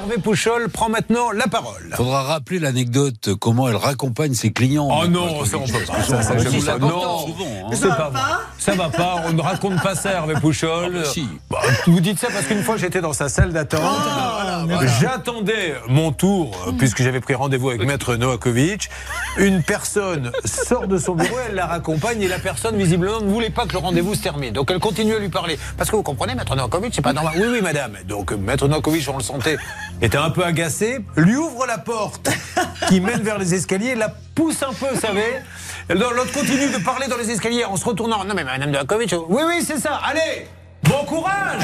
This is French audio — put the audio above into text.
Hervé Pouchol prend maintenant la parole. Faudra rappeler l'anecdote, comment elle raccompagne ses clients. Oh non, ça on peut pas. Ça, ça, je vous la- non, c'est pas vrai. Ça va pas, on ne raconte pas ça, Hervé Pouchol. Ah bah si. Bah, vous dites ça parce qu'une fois j'étais dans sa salle d'attente. J'attendais mon tour, euh, puisque j'avais pris rendez-vous avec Maître Novakovic. Une personne sort de son bureau, elle la raccompagne et la personne visiblement ne voulait pas que le rendez-vous se termine. Donc elle continue à lui parler. Parce que vous comprenez, Maître Novakovic, c'est pas normal. Oui, oui, madame. Donc Maître Novakovic, on le sentait, était un peu agacé, lui ouvre la porte qui mène vers les escaliers, la pousse un peu, vous savez. L'autre continue de parler dans les escaliers en se retournant. Non mais Madame Novakovic, oui, oui, c'est ça. Allez, bon courage.